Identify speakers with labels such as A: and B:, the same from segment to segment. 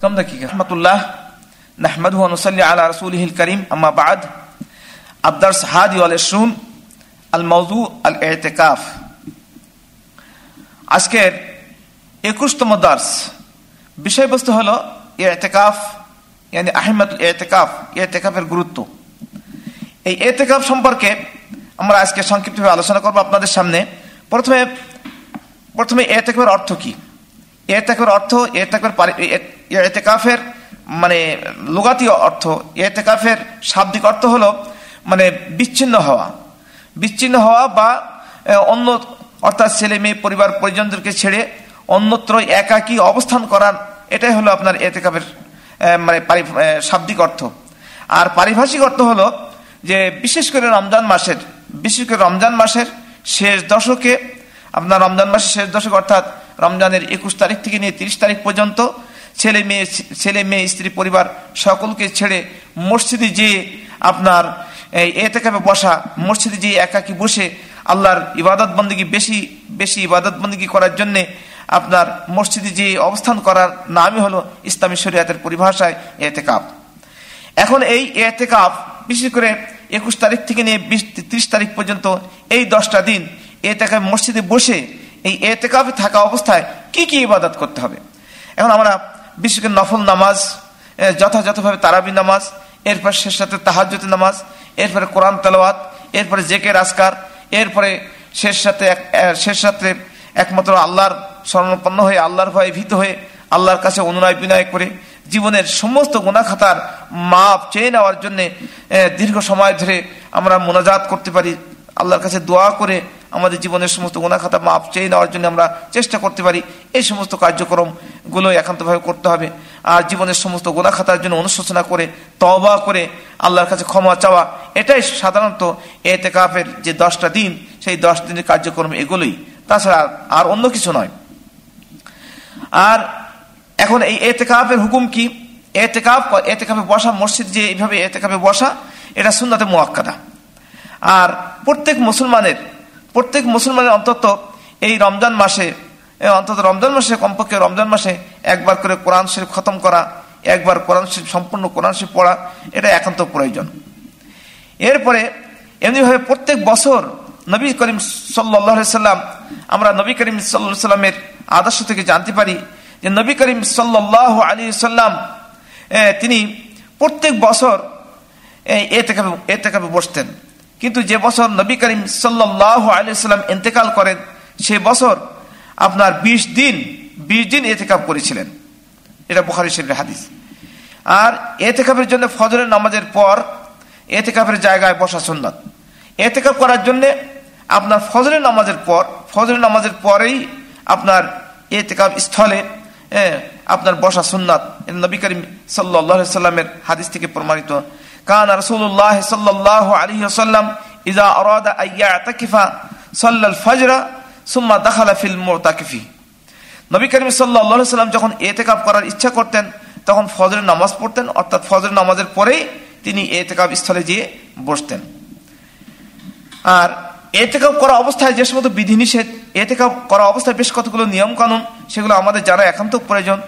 A: كم دقيقة رحمة الله نحمده ونصلي على رسوله الكريم أما بعد الدرس هادي والعشرون الموضوع الاعتكاف আজকের একুশতম দার্স বিষয়বস্তু হলো এতেকাফ ইয়ানি আহমেদ এতেকাফ এতেকাফের গুরুত্ব এই এতেকাফ সম্পর্কে আমরা আজকে সংক্ষিপ্তভাবে আলোচনা করবো আপনাদের সামনে প্রথমে প্রথমে এতেকাফের অর্থ কি এতেকাফের অর্থ এতেকাফের এতেকাফের মানে লোগাতি অর্থ, এতেকাফের শাব্দিক অর্থ হলো মানে বিচ্ছিন্ন হওয়া। বিচ্ছিন্ন হওয়া বা অন্য, অর্থাৎ ছেলে মেয়ে, পরিবার, পরিজনদেরকে ছেড়ে অন্যত্র একাকী অবস্থান করার, এটাই হলো আপনার এতেকাফের মানে শাব্দিক অর্থ। আর পারিভাষিক অর্থ হলো যে, বিশেষ করে রমজান মাসের, বিশেষ করে রমজান মাসের শেষ দশকে, আপনার রমজান মাসের শেষ দশক অর্থাৎ রমজানের একুশ তারিখ থেকে নিয়ে তিরিশ তারিখ পর্যন্ত ছেলে মেয়ে ছেলে মেয়ে, স্ত্রী পরিবার সকলকে ছেড়ে মসজিদে যেয়ে আপনার এতে কাপে বসা, মসজিদে যেয়ে একাকি বসে আল্লাহর ইবাদত বন্দী বেশি বেশি ইবাদত বন্দী করার জন্যে আপনার মসজিদে যে অবস্থান করার নামই হলো ইসলামী শরিয়াতের পরিভাষায় এতেকাপ। এখন এই এতেকাপ, বিশেষ করে একুশ তারিখ থেকে নিয়ে বিশ, ত্রিশ তারিখ পর্যন্ত এই দশটা দিন এতেকাপ মসজিদে বসে এই এতেকাপে থাকা অবস্থায় কি কি ইবাদত করতে হবে? এখন আমরা বিশেষ করে নফল নামাজ যথাযথভাবে তারাবি নামাজ, এরপর শেষ সাথে তাহাজতে নামাজ, এরপরে কোরআন তালাওয়াত, এরপরে জেকের আসকার এরপরে শেষ সাথে শেষ সাথে একমাত্র আল্লাহর স্মরণপন্ন হয়ে, আল্লাহর ভয়ে ভীত হয়ে, আল্লাহর কাছে অনুনয় বিনয় করে জীবনের সমস্ত গুণাখাতার মাপ চেয়ে নেওয়ার জন্যে দীর্ঘ সময় ধরে আমরা মোনাজাত করতে পারি, আল্লাহর কাছে দোয়া করে আমাদের জীবনের সমস্ত গুণাখাতা মাপ চেয়ে নেওয়ার জন্য আমরা চেষ্টা করতে পারি। এই সমস্ত কার্যক্রমগুলো একান্তভাবে করতে হবে। আর জীবনের সমস্ত গুণাখাতার জন্য অনুশোচনা করে তবা করে, আল্লাহর কাছে ক্ষমা চাওয়া, এটাই সাধারণত এতে কাপের যে দশটা দিন, সেই দশ দিনের কার্যক্রম এগুলোই। তাছাড়া আর অন্য কিছু নয়। আর এখন এই এতেকাপের হুকুম কি? এতেকাপ এতেকাপে বসা, মসজিদ যে এইভাবে এতেকাপে বসা, এটা সুন্নাতে মোয়াক্কাদা। আর প্রত্যেক মুসলমানের প্রত্যেক মুসলমানের অন্তত এই রমজান মাসে অন্তত রমজান মাসে, কমপক্ষে রমজান মাসে একবার করে কোরআন শরীফ খতম করা, একবার কোরআন শরীফ সম্পূর্ণ কোরআন শরীফ পড়া, এটা একান্ত প্রয়োজন। এরপরে এমনিভাবে প্রত্যেক বছর নবী করিম সাল্লাহ সাল্লাম, আমরা নবী করিম সাল্লা সাল্লামের আদর্শ থেকে জানতে পারি যে নবী করিম সাল্লাহ আলী সাল্লাম তিনি প্রত্যেক বছর এতে এতে বসতেন। কিন্তু যে বছর নবী করিম সাল্লাহ আলী সাল্লাম ইন্তেকাল করেন, সে বছর আপনার ২০ দিন ২০ দিন এতেকাপ করেছিলেন। এটা বুখারি শরীফের হাদিস। আর এতেকাপের জন্য ফজরের নামাজের পর এতেকাপের জায়গায় বসা সুন্নত। এতেকাপ করার জন্য আপনার ফজরের নামাজের পর, ফজরের নামাজের পরেই আপনার এতেকাপ স্থলে আপনার বসা সুন্নাত। নবী করিম সাল্লাহ সাল্লামের হাদিস থেকে প্রমাণিত কান রসুল্লাহ সাল্লাহ আলী সাল্লাম ইজা আরাদা আইয়া তাকিফা সাল্লাল ফজরা সুম্মা দাখালা ফিল মোতাকিফি নবী করিম সাল্লাহ সাল্লাম যখন এতেকাপ করার ইচ্ছা করতেন, তখন ফজরের নামাজ পড়তেন, অর্থাৎ ফজরের নামাজের পরেই তিনি এতেকাপ স্থলে যেয়ে বসতেন। আর এতেকাপ করা অবস্থায় যে সমস্ত বিধিনিষেধ এতেকাপ করা অবস্থায় বেশ কতগুলো নিয়ম কানুন সেগুলো আমাদের জানা একান্ত প্রয়োজন,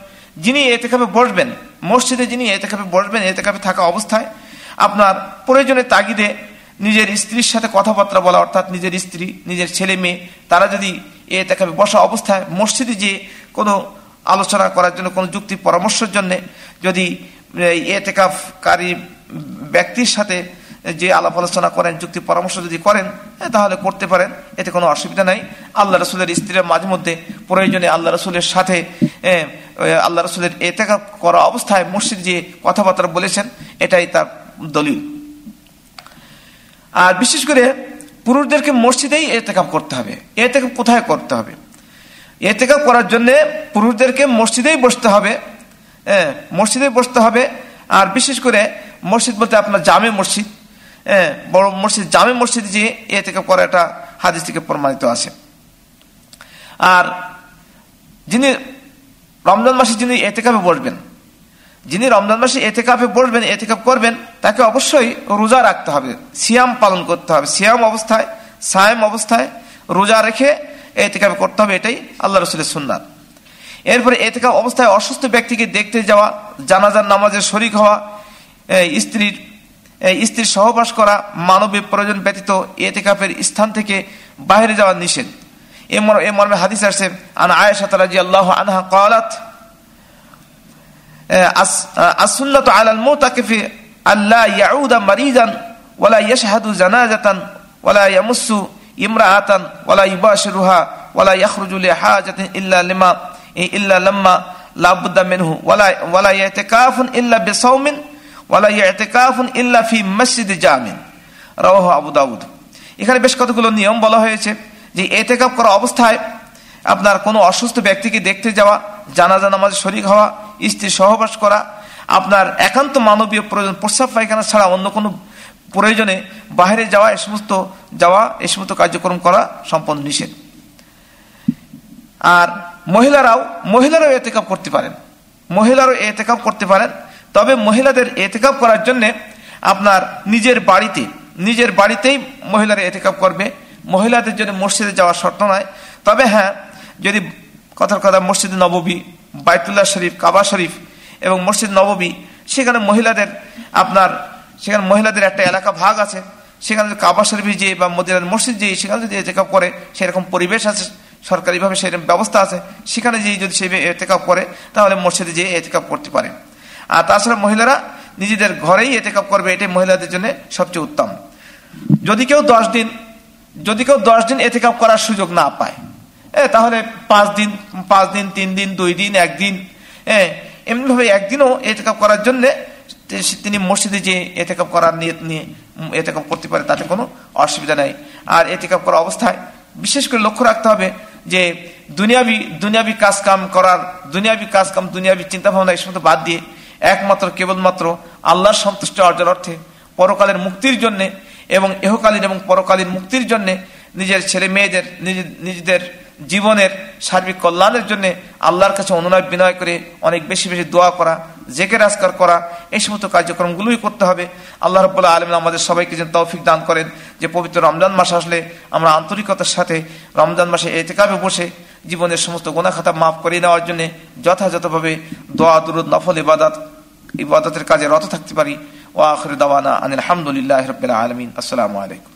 A: যিনি এতেকাপে বসবেন, মসজিদে যিনি এতেকাপে বসবেন এতেকাপে থাকা অবস্থায় আপনার প্রয়োজনের তাগিদে নিজের স্ত্রীর সাথে কথাবার্তা বলা, অর্থাৎ নিজের স্ত্রী, নিজের ছেলে মেয়ে, তারা যদি এতেকাপে বসা অবস্থায় মসজিদে যে কোনো আলোচনা করার জন্য, কোনো যুক্তি পরামর্শের জন্যে যদি এ এতেকাফকারী ব্যক্তির সাথে যে আলাপ আলোচনা করেন যুক্তি পরামর্শ যদি করেন তাহলে করতে পারেন, এতে কোনো অসুবিধা নাই। আল্লাহ রসুলের স্ত্রীর মাঝে মধ্যে প্রয়োজনে আল্লাহ রসুলের সাথে আল্লাহ রসুলের এতে করা অবস্থায় মসজিদ যে কথাবার্তা বলেছেন, এটাই তার দলিল। আর বিশেষ করে পুরুষদেরকে মসজিদেই এতেকাপ করতে হবে। এতেকাপ কোথায় করতে হবে? এতেকাপ করার জন্য পুরুষদেরকে মসজিদেই বসতে হবে। হ্যাঁ মসজিদেই বসতে হবে। আর বিশেষ করে মসজিদ বলতে আপনার জামে মসজিদ। বড় মসজিদ, জামে মসজিদ যে এ থেকে করা একটা হাদিস থেকে প্রমাণিত আছে। আর যিনি রমজান মাসে যিনি এতে কাপে বসবেন যিনি রমজান মাসে এতে কাপে বসবেন এতে কাপ করবেন, তাকে অবশ্যই রোজা রাখতে হবে, সিয়াম পালন করতে হবে। সিয়াম অবস্থায়, সায়েম অবস্থায় রোজা রেখে এতে কাপে করতে হবে, এটাই আল্লাহ রসুলের সুন্নাত। এরপরে এতেকাপ অবস্থায় অসুস্থ ব্যক্তিকে দেখতে যাওয়া, জানাজার নামাজের শরিক হওয়া স্ত্রীর স্ত্রীর সহবাস করা মানবিক প্রয়োজন ব্যতীত এতে এতেকাপের স্থান থেকে বাইরে যাওয়া নিষেধ। এ মর্মে হাদিস আসছে আন আয়েশা রাজি আল্লাহ আনহা কালাত আসুল্লাত আলাল মুতাকিফি আল্লাহ ইয়াউদা মারিজান ওয়ালা ইয়াশহাদু জানাজাতান ওয়ালা ইয়ামুসসু ইমরাআতান ওয়ালা ইবাশিরুহা ওয়ালা ইয়াখরুজু লিহাজাতিন ইল্লা লিমা ইল্লা লাম্মা, লা বুদ্দা মিনহু ওয়ালা ওয়ালা ইয়াতিকাফুন ইল্লা বিসাওমিন ওয়ালা ইয়াতিকাফুন ইল্লা ফি মসজিদ জামিন। রাওয়াহু আবু দাউদ। এখানে বেশ কতগুলো নিয়ম বলা হয়েছে যে এতেকাপ করা অবস্থায় আপনার কোনো অসুস্থ ব্যক্তিকে দেখতে যাওয়া, জানাজা নামাজে শরিক হওয়া স্ত্রী সহবাস করা, আপনার একান্ত মানবীয় প্রয়োজন, প্রস্রাব পায়খানা ছাড়া অন্য কোনো প্রয়োজনে বাহিরে যাওয়া, এ সমস্ত যাওয়া, এ সমস্ত কার্যক্রম করা সম্পন্ন, নিষেধ। আর মহিলারাও মহিলারাও এতেকাপ করতে পারেন। মহিলারাও এতেকাপ করতে পারেন। তবে মহিলাদের এতেকাপ করার জন্যে আপনার নিজের বাড়িতে, নিজের বাড়িতেই মহিলারা এতেকাপ করবে। মহিলাদের জন্য মসজিদে যাওয়ার শর্ত নয়। তবে হ্যাঁ যদি কথার কথা মসজিদে নববী বাইতুল্লাহ শরীফ, কাবা শরীফ এবং মসজিদ নববী, সেখানে মহিলাদের আপনার, সেখানে মহিলাদের একটা এলাকা ভাগ আছে। সেখানে কাবা শরীফে যেয়ে বা মদিনার মসজিদ যেয়ে সেখানে যদি এতেকাপ করে, সেরকম পরিবেশ আছে, সরকারিভাবে সেরকম ব্যবস্থা আছে, সেখানে যেয়ে যদি সে এতেকাপ করে, তাহলে মসজিদে যেয়ে এতেকাপ করতে পারে। আর তাছাড়া মহিলারা নিজেদের ঘরেই এতেকাপ করবে, এটাই মহিলাদের জন্য সবচেয়ে উত্তম। যদি কেউ দশ দিন, যদি কেউ দশ দিন এতেকাপ করার সুযোগ না পায় এ, তাহলে পাঁচ দিন পাঁচ দিন, তিন দিন, দুই দিন একদিন হ্যাঁ এমনিভাবে একদিনও এতেকাপ করার জন্যে তিনি মসজিদে যে এতেকাপ করার নিয়ে নিয়ে এতেকাপ করতে পারে তাতে কোনো অসুবিধা নেই। আর এতেকাপ করা অবস্থায় বিশেষ করে লক্ষ্য রাখতে হবে যে দুনিয়াবি দুনিয়াবি কাজ কাম করার, দুনিয়াবি কাজ কাম দুনিয়াবি চিন্তা ভাবনা এই সমস্ত বাদ দিয়ে একমাত্র, কেবলমাত্র আল্লাহর সন্তুষ্ট অর্জন অর্থে পরকালের মুক্তির জন্যে এবং এহকালীন এবং পরকালীন মুক্তির জন্যে নিজের ছেলে মেয়েদের নিজেদের জীবনের সার্বিক কল্যাণের জন্য আল্লাহর কাছে অনুনয় বিনয় করে অনেক বেশি বেশি দোয়া করা জেকে রাজকার করা, এই সমস্ত কার্যক্রমগুলোই করতে হবে। আল্লাহ রব্লা আলমিন আমাদের সবাইকে যেন তৌফিক দান করেন যে পবিত্র রমজান মাস আসলে আমরা আন্তরিকতার সাথে রমজান মাসে এতেকাবে বসে জীবনের সমস্ত গোনা মাফ করে নেওয়ার জন্য যথাযথভাবে দোয়া, দুরুদ, নফল, ইবাদত, ইবাদতের কাজে রত থাকতে পারি। ও আখর দাওয়ানা আনিল আলহামদুলিল্লাহ রবিল্লা আলমিন। আসসালামু আলাইকুম।